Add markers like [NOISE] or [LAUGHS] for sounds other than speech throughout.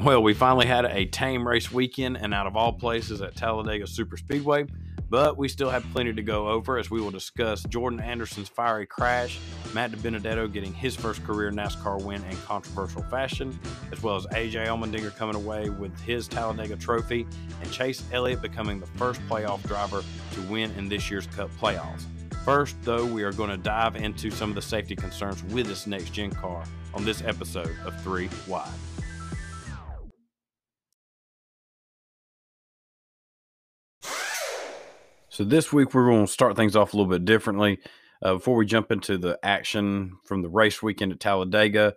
Well, we finally had a tame race weekend and out of all places at Talladega Super Speedway, but we still have plenty to go over as we will discuss Jordan Anderson's fiery crash, Matt DiBenedetto getting his first career NASCAR win in controversial fashion, as well as AJ Allmendinger coming away with his Talladega trophy, and Chase Elliott becoming the first playoff driver to win in this year's Cup playoffs. First, though, we are going to dive into some of the safety concerns with this next gen car on this episode of 3 Wide. So this week we're going to start things off a little bit differently. Uh, before we jump into the action from the race weekend at Talladega,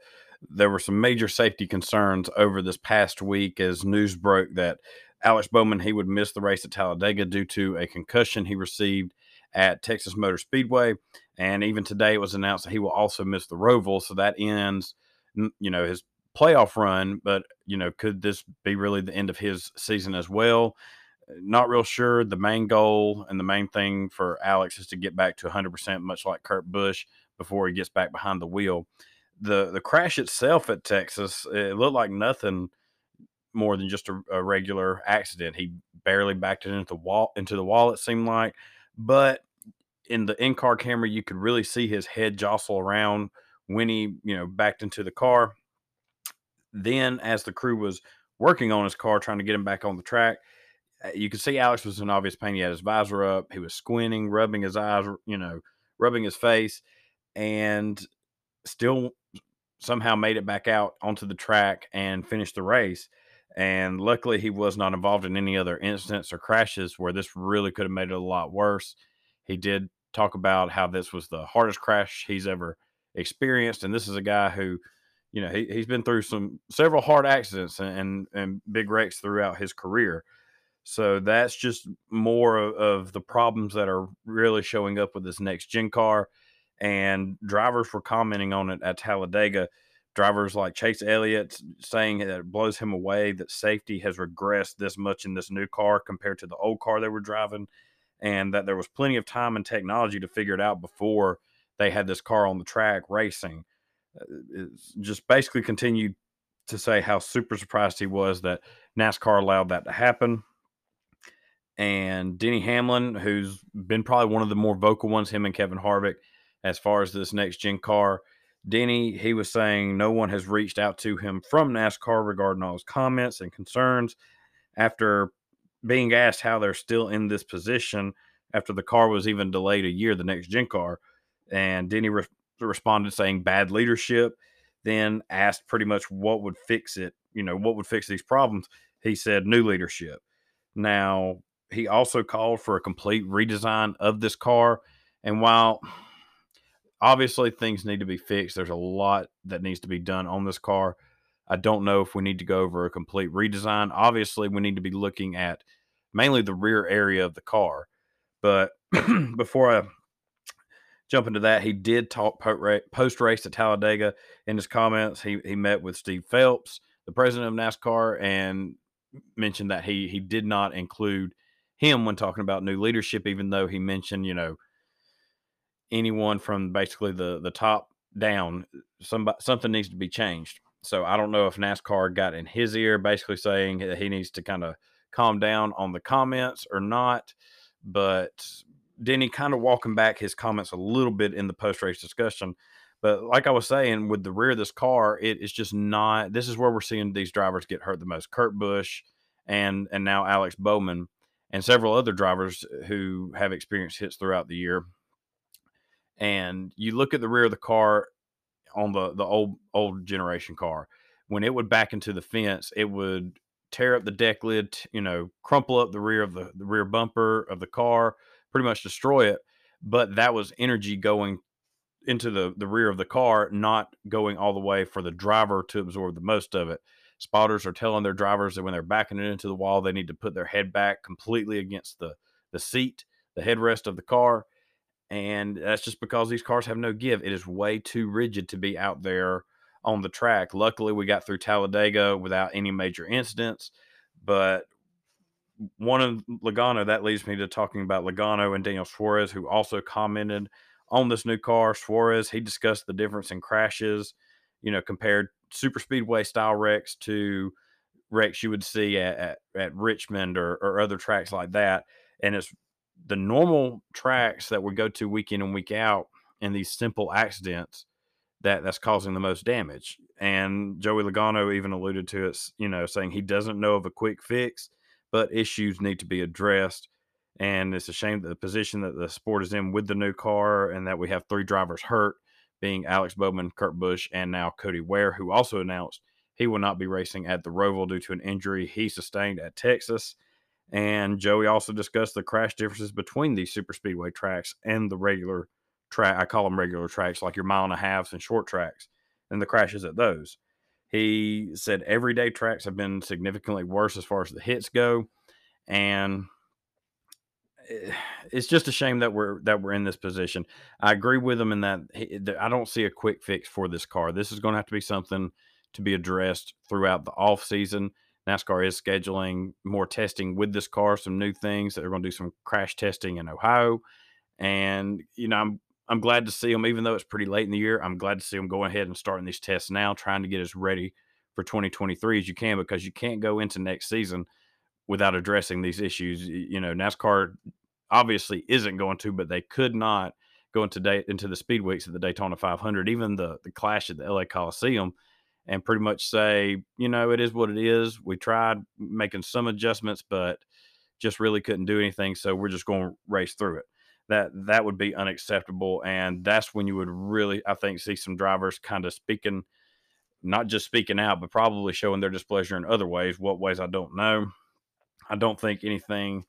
there were some major safety concerns over this past week as news broke that Alex Bowman he would miss the race at Talladega due to a concussion he received at Texas Motor Speedway, and even today it was announced that he will also miss the Roval. So that ends, you know, his playoff run. But you know, could this be really the end of his season as well? Not real sure. The main goal and the main thing for Alex is to get back to 100%, much like Kurt Busch, before he gets back behind the wheel. The the crash itself at Texas, it looked like nothing more than just a, a regular accident. He barely backed it into the wall into the wall. It seemed like, but in the in car camera, you could really see his head jostle around when he you know backed into the car. Then, as the crew was working on his car, trying to get him back on the track, Uh, you could see Alex was in obvious pain. He had his visor up. He was squinting, rubbing his eyes, you know, rubbing his face, and still somehow made it back out onto the track and finished the race. And luckily, he was not involved in any other incidents or crashes where this really could have made it a lot worse. He did talk about how this was the hardest crash he's ever experienced. And this is a guy who, you know, he, he's been through some several hard accidents and, and, and big wrecks throughout his career. So that's just more of, of, the problems that are really showing up with this next gen car. And drivers were commenting on it at Talladega. Drivers like Chase Elliott saying that it blows him away that safety has regressed this much in this new car compared to the old car they were driving, and that there was plenty of time and technology to figure it out before they had this car on the track racing. Uh, it's just basically continued to say how super surprised he was that NASCAR allowed that to happen and Denny Hamlin, who's been probably one of the more vocal ones, him and Kevin Harvick, as far as this next gen car. Denny, he was saying no one has reached out to him from NASCAR regarding all his comments and concerns. After being asked how they're still in this position after the car was even delayed a year, the next gen car, and Denny re- responded saying bad leadership. Then asked pretty much what would fix it, you know, what would fix these problems. He said new leadership. Now, he also called for a complete redesign of this car. And while obviously things need to be fixed, there's a lot that needs to be done on this car. I don't know if we need to go over a complete redesign. Obviously, we need to be looking at mainly the rear area of the car. But [CLEARS THROAT] before I jump into that, he did talk post race to Talladega. In his comments, he, he met with Steve Phelps, the president of NASCAR, and mentioned that he he did not include him when talking about new leadership, even though he mentioned, you know, anyone from basically the the top down, somebody something needs to be changed. So I don't know if NASCAR got in his ear, basically saying that he needs to kind of calm down on the comments or not. But Denny kind of walking back his comments a little bit in the post race discussion. But like I was saying, with the rear of this car, it is just not. This is where we're seeing these drivers get hurt the most. Kurt Busch and and now Alex Bowman and several other drivers who have experienced hits throughout the year. And you look at the rear of the car on the the old old generation car, when it would back into the fence, it would tear up the deck lid, you know, crumple up the rear of the, the rear bumper of the car, pretty much destroy it. But that was energy going into the the rear of the car, not going all the way for the driver to absorb the most of it. Spotters are telling their drivers that when they're backing it into the wall, they need to put their head back completely against the, the seat, the headrest of the car. And that's just because these cars have no give. It is way too rigid to be out there on the track. Luckily, we got through Talladega without any major incidents. But one of Logano, that leads me to talking about Logano and Daniel Suarez, who also commented on this new car. Suarez, he discussed the difference in crashes, you know, compared super speedway style wrecks to wrecks you would see at, at, at Richmond or, or other tracks like that. And it's the normal tracks that we go to week in and week out in these simple accidents that that's causing the most damage. And Joey Logano even alluded to it, you know, saying he doesn't know of a quick fix, but issues need to be addressed. And it's a shame that the position that the sport is in with the new car and that we have three drivers hurt, being Alex Bowman, Kurt Busch, and now Cody Ware, who also announced he will not be racing at the Roval due to an injury he sustained at Texas. And Joey also discussed the crash differences between these super speedway tracks and the regular track. I call them regular tracks, like your mile and a halves and short tracks, and the crashes at those. He said everyday tracks have been significantly worse as far as the hits go, and Eh, it's just a shame that we're that we're in this position. I agree with him in that he, I don't see a quick fix for this car. This is going to have to be something to be addressed throughout the off season. NASCAR is scheduling more testing with this car, some new things. That they're going to do some crash testing in Ohio, and you know I'm I'm glad to see them, even though it's pretty late in the year. I'm glad to see them going ahead and starting these tests now, trying to get as ready for 2023 as you can, because you can't go into next season without addressing these issues. You know, NASCAR obviously isn't going to, but they could not go into day, into the speed weeks at the Daytona 500, even the the clash at the LA Coliseum, and pretty much say, you know, it is what it is. We tried making some adjustments, but just really couldn't do anything. So we're just going to race through it that that would be unacceptable and that's when you would really i think see some drivers kind of speaking not just speaking out but probably showing their displeasure in other ways what ways i don't know i don't think anything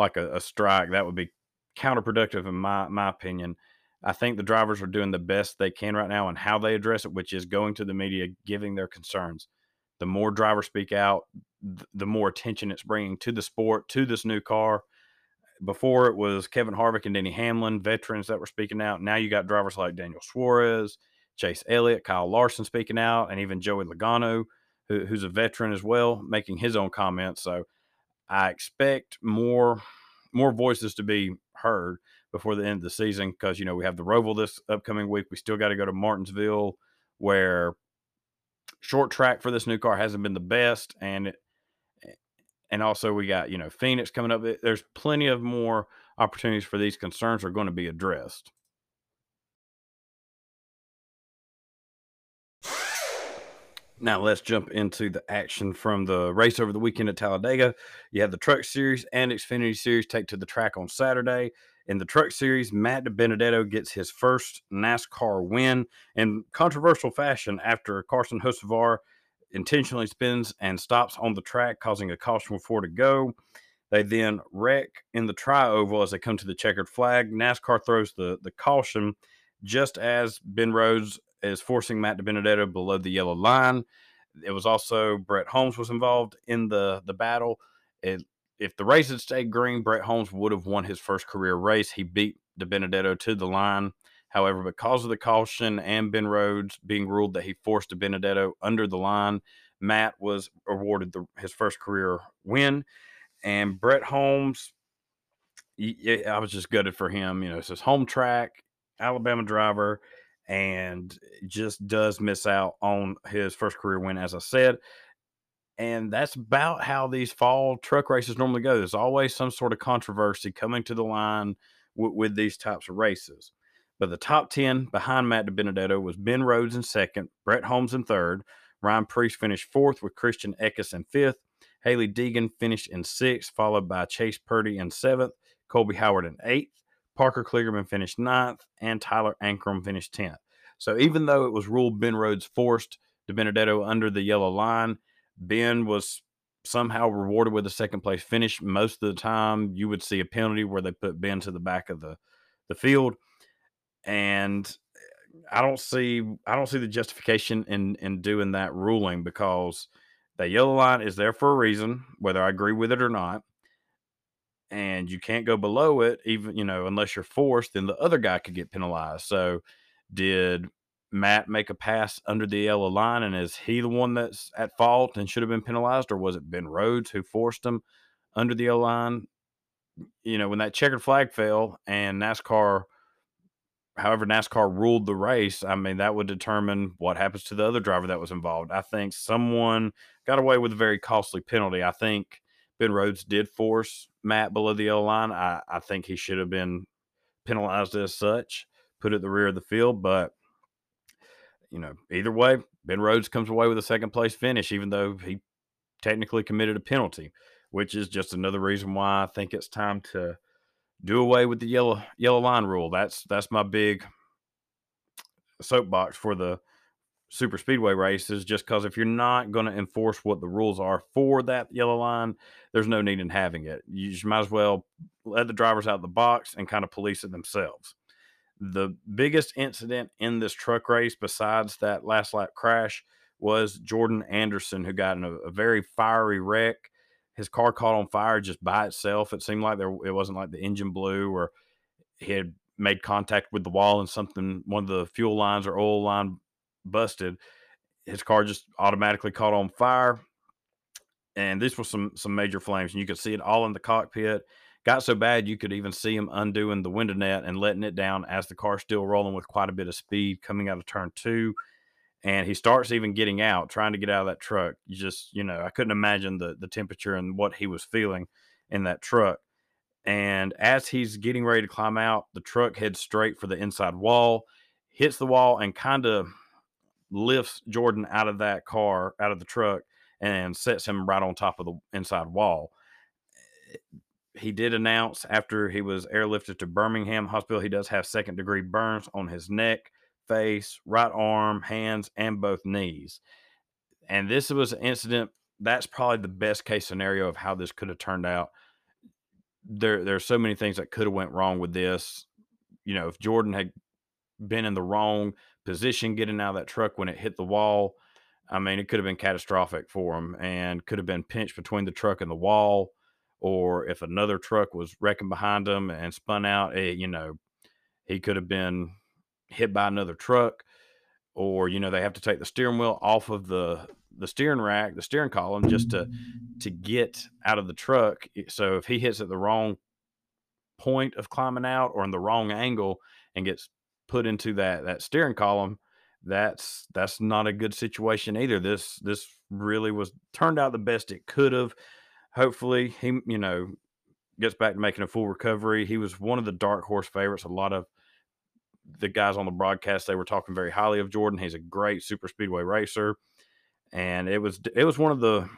like a, a strike that would be counterproductive in my my opinion i think the drivers are doing the best they can right now and how they address it which is going to the media giving their concerns the more drivers speak out the more attention it's bringing to the sport to this new car before it was Kevin Harvick and Denny Hamlin, veterans that were speaking out. Now you got drivers like Daniel Suarez, Chase Elliott, Kyle Larson speaking out, and even Joey Logano, who, who's a veteran as well, making his own comments. So I expect more more voices to be heard before the end of the season because you know we have the Roval this upcoming week. We still got to go to Martinsville, where short track for this new car hasn't been the best, and it, eh, and also we got you know Phoenix coming up. There's plenty of more opportunities for these concerns are going to be addressed. Now let's jump into the action from the race over the weekend at Talladega. You have the Truck Series and Xfinity Series take to the track on Saturday. In the Truck Series, Matt DiBenedetto gets his first NASCAR win in controversial fashion after Carson Hocevar intentionally spins and stops on the track, causing a caution with four to go. They then wreck in the tri oval as they come to the checkered flag. NASCAR throws the, the caution just as Ben Rhodes is forcing Matt DiBenedetto below the yellow line. It was also Brett Holmes was involved in the, the battle. It, if the race had stayed green, Brett Holmes would have won his first career race. He beat DiBenedetto to the line. However, because of the caution and Ben Rhodes being ruled that he forced DiBenedetto under the line, Matt was awarded the, his first career win. And Brett Holmes, I was just gutted for him. You know, it's his home track, Alabama driver, and just does miss out on his first career win, as I said. And that's about how these fall truck races normally go. There's always some sort of controversy coming to the line with, with these types of races. But the top 10 behind Matt DiBenedetto was Ben Rhodes in second, Brett Holmes in third, Ryan Preece finished fourth with Christian Eckes in fifth, Hailie Deegan finished in sixth, followed by Chase Purdy in seventh, Colby Howard in eighth, Parker Kligerman finished ninth, and Tyler Ankrum finished 10th. So even though it was ruled Ben Rhodes forced DiBenedetto under the yellow line, Ben was somehow rewarded with a second place finish. Most of the time, you would see a penalty where they put Ben to the back of the, the field and eh, I don't see I don't see the justification in in doing that ruling because the yellow line is there for a reason, whether I agree with it or not. And you can't go below it, even you know, unless you're forced. Then the other guy could get penalized. So, did Matt make a pass under the yellow line, and is he the one that's at fault and should have been penalized, or was it Ben Rhodes who forced him under the yellow line? You know, when that checkered flag fell and NASCAR however NASCAR ruled the race, I mean, that would determine what happens to the other driver that was involved. I think someone got away with a very costly penalty. I think Ben Rhodes did force Matt below the yellow line. I, I think he should have been penalized as such, put at the rear of the field. But, you know, either way, Ben Rhodes comes away with a second place finish, even though he technically committed a penalty, which is just another reason why I think it's time to do away with the yellow yellow line rule. That's that's my big soapbox for the super speedway races just because if you're not going to enforce what the rules are for that yellow line there's no need in having it. You just might as well let the drivers out of the box and kind of police it themselves. The biggest incident in this truck race besides that last lap crash was jordan anderson who got in a, a very fiery wreck. His car caught on fire just by itself. It seemed like there it wasn't like the engine blew or he had made contact with the wall and something one of the fuel lines or oil line busted. His car just automatically caught on fire, and this was some some major flames, and you could see it all in the cockpit. Got so bad you could even see him undoing the window net and letting it down as the car still rolling with quite a bit of speed coming out of turn two. And he starts even getting out, trying to get out of that truck. You just, you know, I couldn't imagine the the temperature and what he was feeling in that truck. And as he's getting ready to climb out, the truck heads straight for the inside wall, hits the wall, and kind of lifts Jordan out of that car, out of the truck, and sets him right on top of the inside wall. He did announce after he was airlifted to Birmingham Hospital, he does have second degree burns on his neck, face, right arm, hands, and both knees. And this was an incident that's probably the best case scenario of how this could have turned out. There, there are so many things that could have went wrong with this. You know, if Jordan had been in the wrong position getting out of that truck when it hit the wall. I mean, it could have been catastrophic for him and could have been pinched between the truck and the wall. Or if another truck was wrecking behind him and spun out, it, eh, you know, he could have been hit by another truck. Or, you know, they have to take the steering wheel off of the the steering rack, the steering column, just to to get out of the truck. So if he hits at the wrong point of climbing out or in the wrong angle and gets put into that that steering column, that's that's not a good situation either. This this really was turned out the best it could have. Hopefully, he you know gets back to making a full recovery. He was one of the dark horse favorites. A lot of the guys on the broadcast they were talking very highly of Jordan. He's a great super speedway racer, and it was it was one of the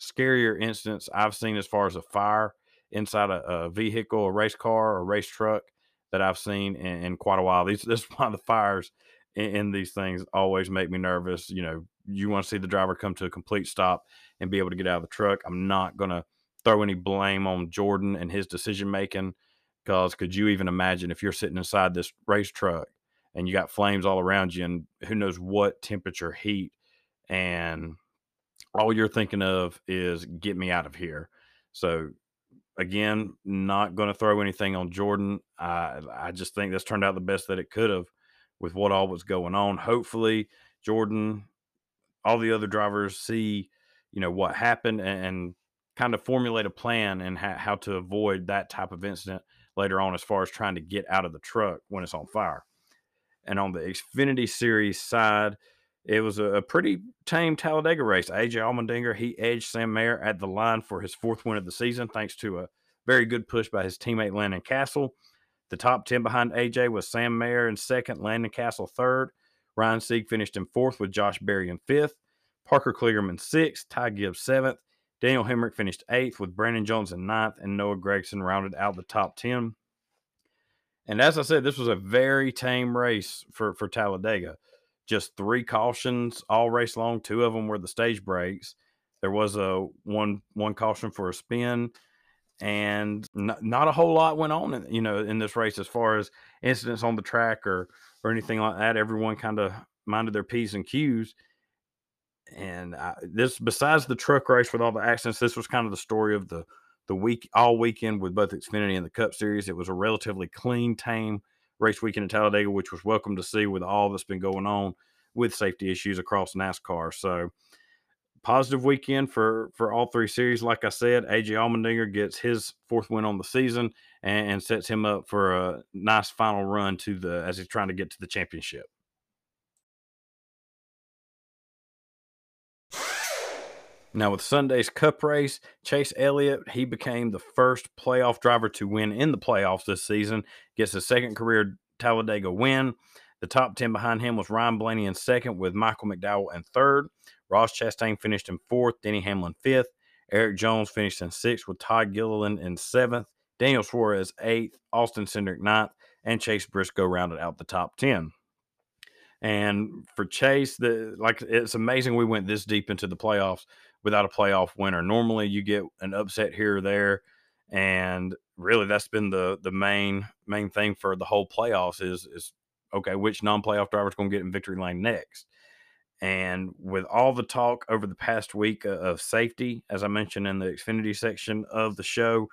scarier incidents I've seen as far as a fire inside a, a vehicle, a race car, a race truck that I've seen in, in quite a while. These this is [LAUGHS] why the fires in, in, these things always make me nervous. You know, you want to see the driver come to a complete stop and be able to get out of the truck. I'm not gonna throw any blame on Jordan and his decision making because could you even imagine if you're sitting inside this race truck and you got flames all around you and who knows what temperature heat and all you're thinking of is get me out of here. So again, not going to throw anything on Jordan. I I just think this turned out the best that it could have with what all was going on. Hopefully, Jordan, all the other drivers see, you know, what happened and, and kind of formulate a plan and ha- how to avoid that type of incident later on as far as trying to get out of the truck when it's on fire. And on the Xfinity Series side, it was a, pretty tame Talladega race. AJ Allmendinger, he edged Sam Mayer at the line for his fourth win of the season, thanks to a very good push by his teammate Landon Cassill. The top 10 behind AJ was Sam Mayer in second, Landon Cassill third. Ryan Sieg finished in fourth with Josh Berry in fifth. Parker Kligerman sixth, Ty Gibbs seventh. Daniel Hemric finished eighth with Brandon Jones in ninth, and Noah Gragson rounded out the top 10. And as I said, this was a very tame race for, for Talladega just three cautions all race long. Two of them were the stage breaks. There was a one one caution for a spin, and not, not a whole lot went on, in, you know, in this race as far as incidents on the track or or anything like that. Everyone kind of minded their p's and q's. And I, this, besides the truck race with all the accidents, this was kind of the story of the the week all weekend with both Xfinity and the Cup Series. It was a relatively clean, tame race weekend in Talladega, which was welcome to see with all that's been going on with safety issues across NASCAR. So positive weekend for for all three series. Like I said, AJ Allmendinger gets his fourth win on the season and, and, sets him up for a nice final run to the as he's trying to get to the championship. Now, with Sunday's Cup race, Chase Elliott, he became the first playoff driver to win in the playoffs this season, gets his second career Talladega win. The top 10 behind him was Ryan Blaney in second, with Michael McDowell in third. Ross Chastain finished in fourth, Denny Hamlin fifth. Erik Jones finished in sixth, with Todd Gilliland in seventh. Daniel Suarez eighth, Austin Cindric ninth, and Chase Briscoe rounded out the top 10. And for Chase, the like it's amazing we went this deep into the playoffs without a playoff winner. Normally, you get an upset here or there, and really, that's been the the main main thing for the whole playoffs is is okay, which non-playoff driver is going to get in victory lane next. And with all the talk over the past week of safety, as I mentioned in the Xfinity section of the show,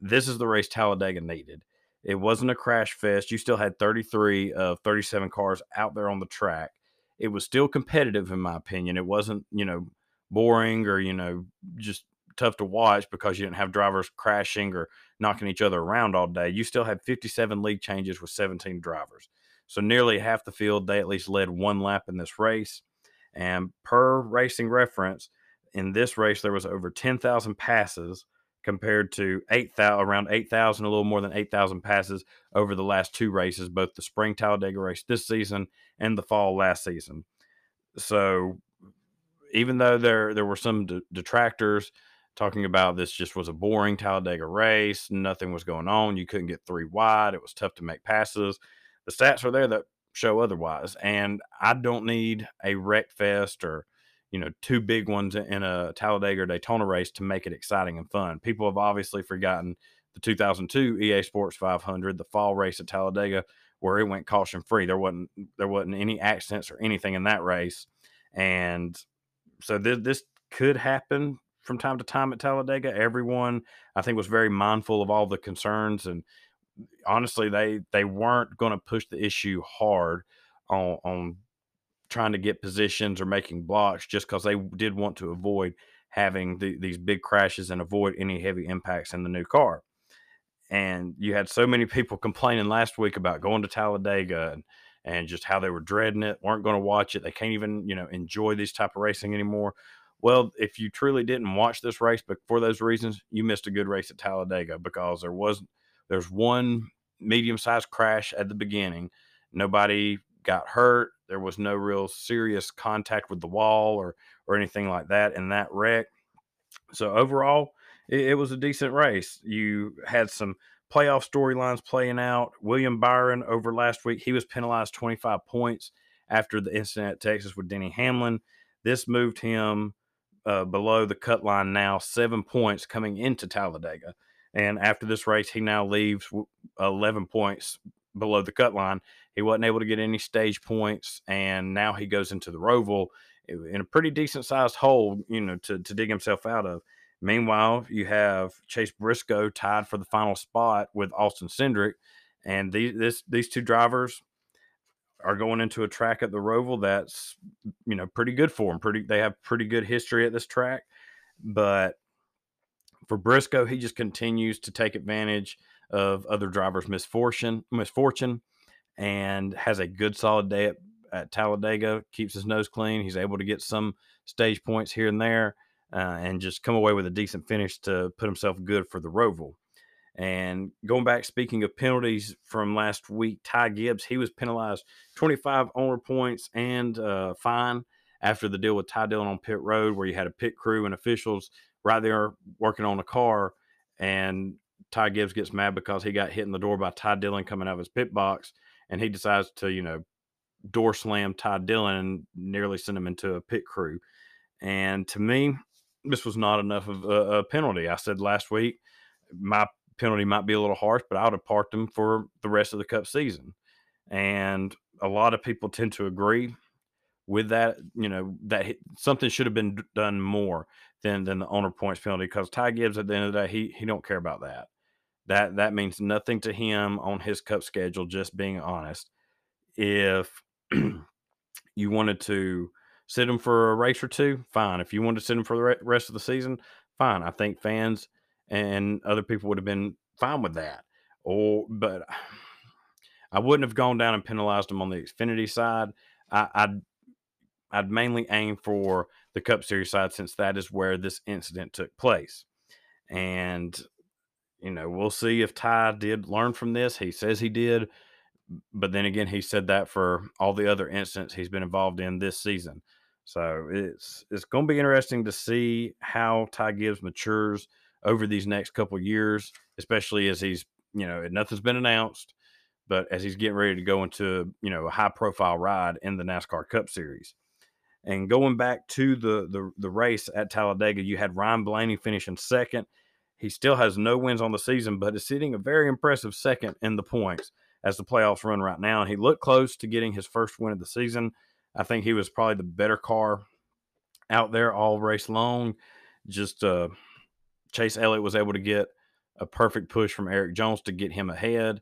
this is the race Talladega needed. It wasn't a crash fest. You still had 33 of 37 cars out there on the track. It was still competitive, in my opinion. It wasn't, you know, boring or, you know, just tough to watch because you didn't have drivers crashing or knocking each other around all day. You still had 57 lead changes with 17 drivers. So nearly half the field, they at least led one lap in this race. And per racing reference, in this race, there was over 10,000 passes compared to 8,000, around 8,000, a little more than 8,000 passes over the last two races, both the spring Talladega race this season and the fall last season. So even though there there were some de- detractors talking about this just was a boring Talladega race, nothing was going on, you couldn't get three wide, it was tough to make passes. The stats are there that show otherwise, and I don't need a wreck fest or you know two big ones in a Talladega or Daytona race to make it exciting and fun. People have obviously forgotten the 2002 EA Sports 500, the fall race at Talladega, where it went caution free. There wasn't there wasn't any accidents or anything in that race, and so this, this could happen from time to time at Talladega. Everyone, I think, was very mindful of all the concerns, and honestly, they they weren't going to push the issue hard on on trying to get positions or making blocks just because they did want to avoid having the, these big crashes and avoid any heavy impacts in the new car. And you had so many people [LAUGHS] complaining last week about going to Talladega and and just how they were dreading it, weren't going to watch it. They can't even, you know, enjoy this type of racing anymore. Well, if you truly didn't watch this race, but for those reasons, you missed a good race at Talladega because there was there's one medium sized crash at the beginning. Nobody got hurt. There was no real serious contact with the wall or or anything like that in that wreck. So overall, it, it was a decent race. You had some playoff storylines playing out. William Byron over last week, he was penalized 25 points after the incident at Texas with Denny Hamlin. This moved him uh, below the cut line now, seven points coming into Talladega. And after this race, he now leaves 11 points below the cut line. He wasn't able to get any stage points, and now he goes into the Roval in a pretty decent sized hole, you know, to, to dig himself out of. Meanwhile, you have Chase Briscoe tied for the final spot with Austin Cindric, and these this, these two drivers are going into a track at the Roval that's you know pretty good for them. Pretty they have pretty good history at this track, but for Briscoe, he just continues to take advantage of other drivers' misfortune, misfortune, and has a good solid day at, at Talladega. Keeps his nose clean. He's able to get some stage points here and there uh, and just come away with a decent finish to put himself good for the Roval. And going back, speaking of penalties from last week, Ty Gibbs, he was penalized 25 owner points and uh, fine after the deal with Ty Dillon on pit road, where you had a pit crew and officials right there working on a car. And Ty Gibbs gets mad because he got hit in the door by Ty Dillon coming out of his pit box. And he decides to, you know, door slam Ty Dillon and nearly send him into a pit crew. And to me, this was not enough of a, a, penalty. I said last week my penalty might be a little harsh, but I would have parked him for the rest of the Cup season. And a lot of people tend to agree with that. You know that something should have been done more than than the owner points penalty because Ty Gibbs at the end of the day he he don't care about that. That that means nothing to him on his Cup schedule. Just being honest, if [CLEARS THROAT] you wanted to sit him for a race or two, fine. If you want to sit him for the rest of the season, fine. I think fans and other people would have been fine with that. Or, but [SIGHS] I wouldn't have gone down and penalized him on the Xfinity side. I, I'd I'd mainly aim for the Cup Series side since that is where this incident took place. And you know, we'll see if Ty did learn from this. He says he did, but then again, he said that for all the other incidents he's been involved in this season. So it's it's going to be interesting to see how Ty Gibbs matures over these next couple years, especially as he's you know nothing's been announced, but as he's getting ready to go into you know a high profile ride in the NASCAR Cup Series. And going back to the the, the race at Talladega, you had Ryan Blaney finishing second. He still has no wins on the season, but is sitting a very impressive second in the points as the playoffs run right now. And he looked close to getting his first win of the season. I think he was probably the better car out there all race long. Just uh, Chase Elliott was able to get a perfect push from Erik Jones to get him ahead.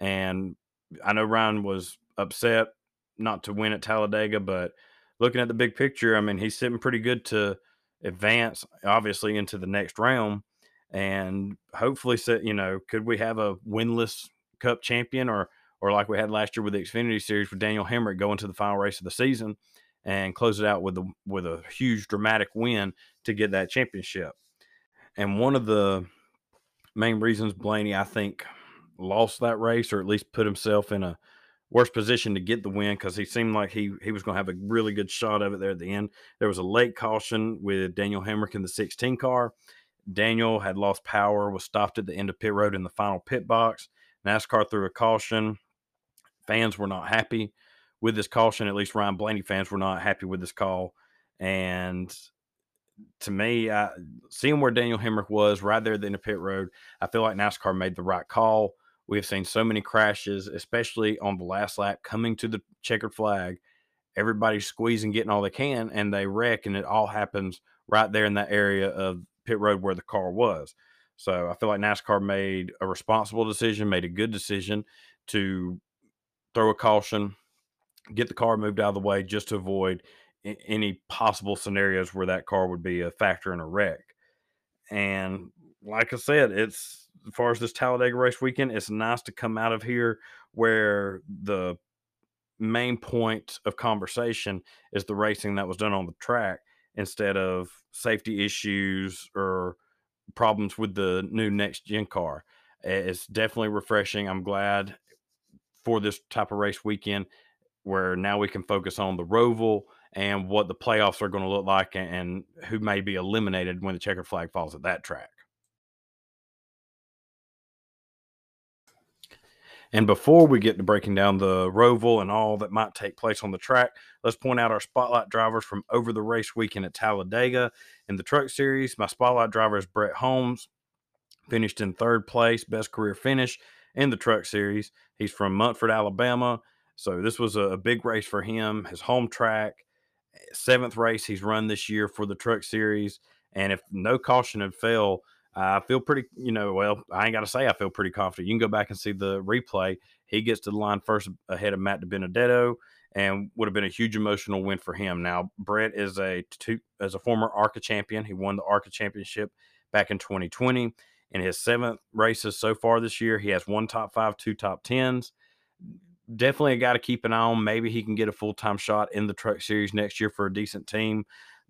And I know Ryan was upset not to win at Talladega, but looking at the big picture, I mean, he's sitting pretty good to advance, obviously, into the next round and hopefully you know could we have a winless cup champion or or like we had last year with the Xfinity series with Daniel Hemric going to the final race of the season and close it out with a with a huge dramatic win to get that championship. And one of the main reasons Blaney I think lost that race or at least put himself in a worse position to get the win because he seemed like he he was going to have a really good shot of it there at the end. There was a late caution with Daniel Hemric in the 16 car, Daniel had lost power, was stopped at the end of pit road in the final pit box. NASCAR threw a caution. Fans were not happy with this caution. At least Ryan Blaney fans were not happy with this call. And to me, I, seeing where Daniel Hemric was right there at the end of pit road, I feel like NASCAR made the right call. We have seen so many crashes, especially on the last lap coming to the checkered flag. Everybody's squeezing, getting all they can, and they wreck, and it all happens right there in that area of pit road where the car was. So I feel like NASCAR made a responsible decision, made a good decision to throw a caution, get the car moved out of the way just to avoid any possible scenarios where that car would be a factor in a wreck. And like I said, it's as far as this Talladega race weekend, it's nice to come out of here where the main point of conversation is the racing that was done on the track instead of safety issues or problems with the new next gen car. It's definitely refreshing. I'm glad for this type of race weekend where now we can focus on the Roval and what the playoffs are going to look like and who may be eliminated when the checkered flag falls at that track. And before we get to breaking down the Roval and all that might take place on the track, let's point out our spotlight drivers from over the race weekend at Talladega. In the Truck Series, my spotlight driver is Brett Holmes, finished in third place, best career finish in the Truck Series. He's from Munford, Alabama. So this was a, big race for him, his home track, eh, seventh race he's run this year for the Truck Series. And if no caution had fell, I feel pretty, you know, well, I ain't got to say I feel pretty confident. You can go back and see the replay. He gets to the line first ahead of Matt DiBenedetto and would have been a huge emotional win for him. Now, Brett is a two, as a former ARCA champion. He won the ARCA championship back in 2020. In his seventh races so far this year, he has one top five, two top tens. Definitely a guy to keep an eye on. Maybe he can get a full time shot in the Truck Series next year for a decent team,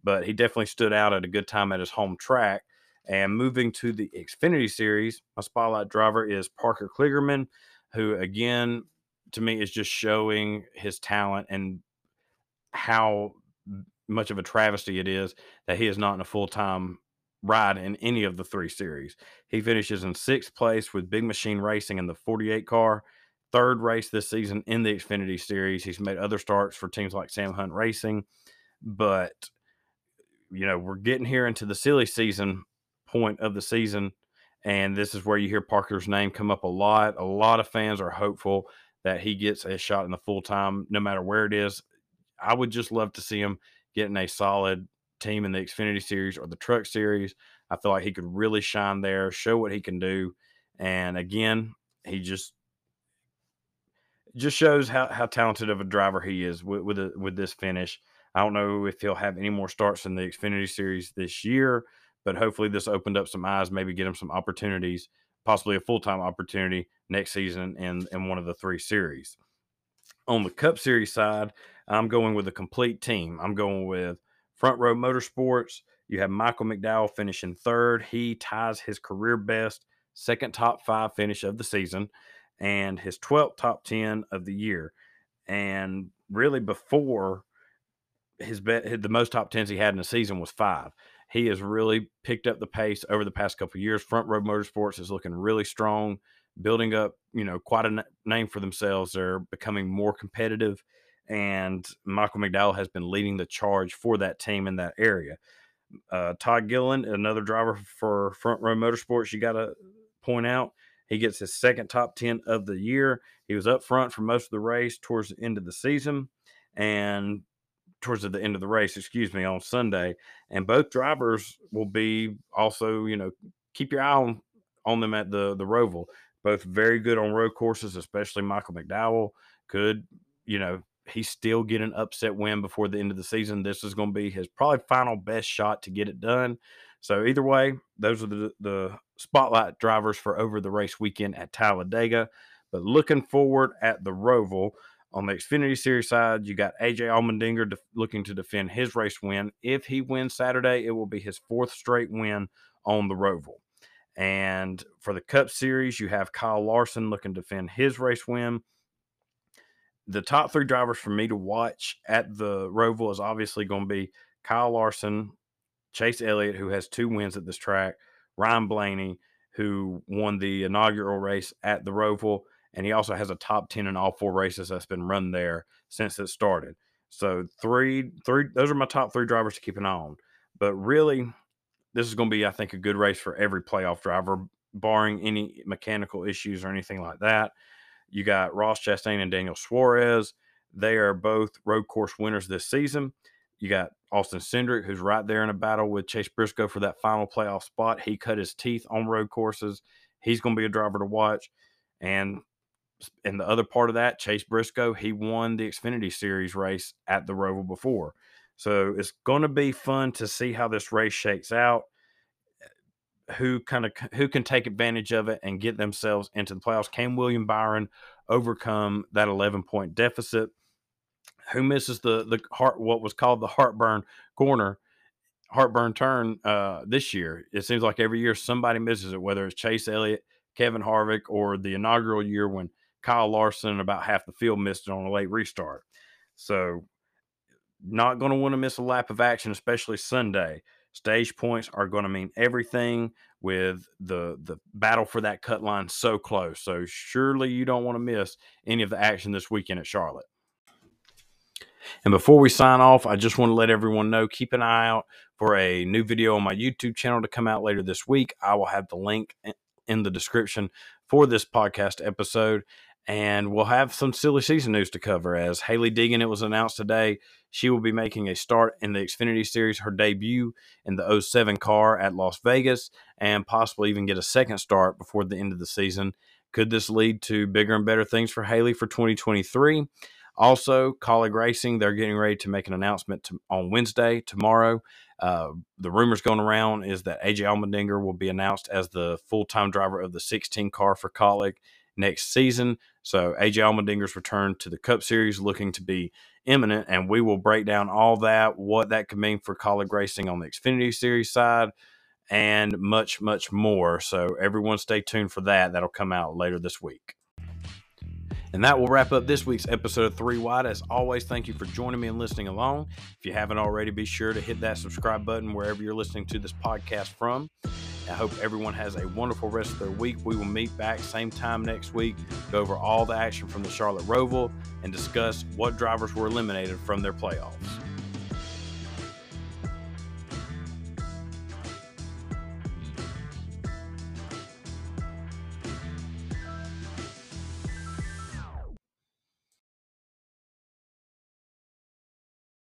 but he definitely stood out at a good time at his home track. And moving to the Xfinity Series, my spotlight driver is Parker Kligerman, who again, to me, is just showing his talent and how much of a travesty it is that he is not in a full time ride in any of the three series. He finishes in sixth place with Big Machine Racing in the 48 car. Third race this season in the Xfinity Series. He's made other starts for teams like Sam Hunt Racing, but you know we're getting here into the silly season point of the season. And this is where you hear Parker's name come up a lot. A lot of fans are hopeful that he gets a shot in the full time, no matter where it is. I would just love to see him getting a solid team in the Xfinity Series or the Truck Series. I feel like he could really shine there, show what he can do. And again, he just just shows how, how talented of a driver he is with with, a, with this finish. I don't know if he'll have any more starts in the Xfinity Series this year, but hopefully this opened up some eyes, maybe get him some opportunities, possibly a full time opportunity next season in, in one of the three series. On the Cup Series side, I'm going with a complete team. I'm going with Front Row Motorsports. You have Michael McDowell finishing third. He ties his career best second top five finish of the season and his 12th top 10 of the year. And really, before his bet, the most top 10s he had in a season was five. He has really picked up the pace over the past couple years. Front Row Motorsports is looking really strong, building up, you know, quite a name for themselves. They're becoming more competitive, and Michael McDowell has been leading the charge for that team in that area. Uh, Todd Gilliland, another driver for Front Row Motorsports, you got to point out he gets his second top 10 of the year. He was up front for most of the race towards the end of the season and towards the end of the race, excuse me, on Sunday. And both drivers will be also, you know, keep your eye on, on them at the, the Roval. Both very good on road courses, especially Michael McDowell. Could, you know, he still getting upset win before the end of the season. This is going to be his probably final best shot to get it done. So either way, those are the, the spotlight drivers for over the race weekend at Talladega. But looking forward at the Roval on the Xfinity Series side, you got AJ Allmendinger looking to defend his race win. If he wins Saturday, it will be his fourth straight win on the Roval. And for the Cup Series, you have Kyle Larson looking to defend his race win. The top three drivers for me to watch at the Roval is obviously going to be Kyle Larson, Chase Elliott, who has two wins at this track, Ryan Blaney, who won the inaugural race at the Roval, and he also has a top 10 in all four races that's been run there since it started. So three, three, those are my top three drivers to keep an eye on. But really, this is going to be, I think, a good race for every playoff driver, barring any mechanical issues or anything like that. You got Ross Chastain and Daniel Suarez. They are both road course winners this season. You got Austin Cindric, who's right there in a battle with Chase Briscoe for that final playoff spot. He cut his teeth on road courses. He's going to be a driver to watch. And in the other part of that, Chase Briscoe, he won the Xfinity Series race at the Roval before. So it's going to be fun to see how this race shakes out. Who kind of who can take advantage of it and get themselves into the playoffs? Can William Byron overcome that 11 point deficit? who misses the the heart what was called the heartburn corner heartburn turn uh, this year it seems like every year somebody misses it whether it's chase elliott kevin harvick or the inaugural year when kyle larson and about half the field missed it on a late restart so not going to want to miss a lap of action especially sunday stage points are going to mean everything with the the battle for that cut line so close so surely you don't want to miss any of the action this weekend at charlotte and before we sign off, I just want to let everyone know keep an eye out for a new video on my YouTube channel to come out later this week. I will have the link in the description for this podcast episode. And we'll have some silly season news to cover. As Hailie Deegan, it was announced today, she will be making a start in the Xfinity Series, her debut in the 07 car at Las Vegas, and possibly even get a second start before the end of the season. Could this lead to bigger and better things for Hailie for 2023? Also, Kaulig Racing, they're getting ready to make an announcement to, on Wednesday, tomorrow. Uh, the rumors going around is that AJ Allmendinger will be announced as the full time driver of the 16 car for Kaulig next season. So AJ Allmendinger's return to the Cup Series looking to be imminent, and we will break down all that, what that could mean for Kaulig Racing on the Xfinity Series side, and much, much more. So everyone stay tuned for that. That'll come out later this week. And that will wrap up this week's episode of Three Wide. As always, thank you for joining me and listening along. If you haven't already, be sure to hit that subscribe button wherever you're listening to this podcast from. I hope everyone has a wonderful rest of their week. We will meet back same time next week, go over all the action from the Charlotte Roval, and discuss what drivers were eliminated from their playoffs.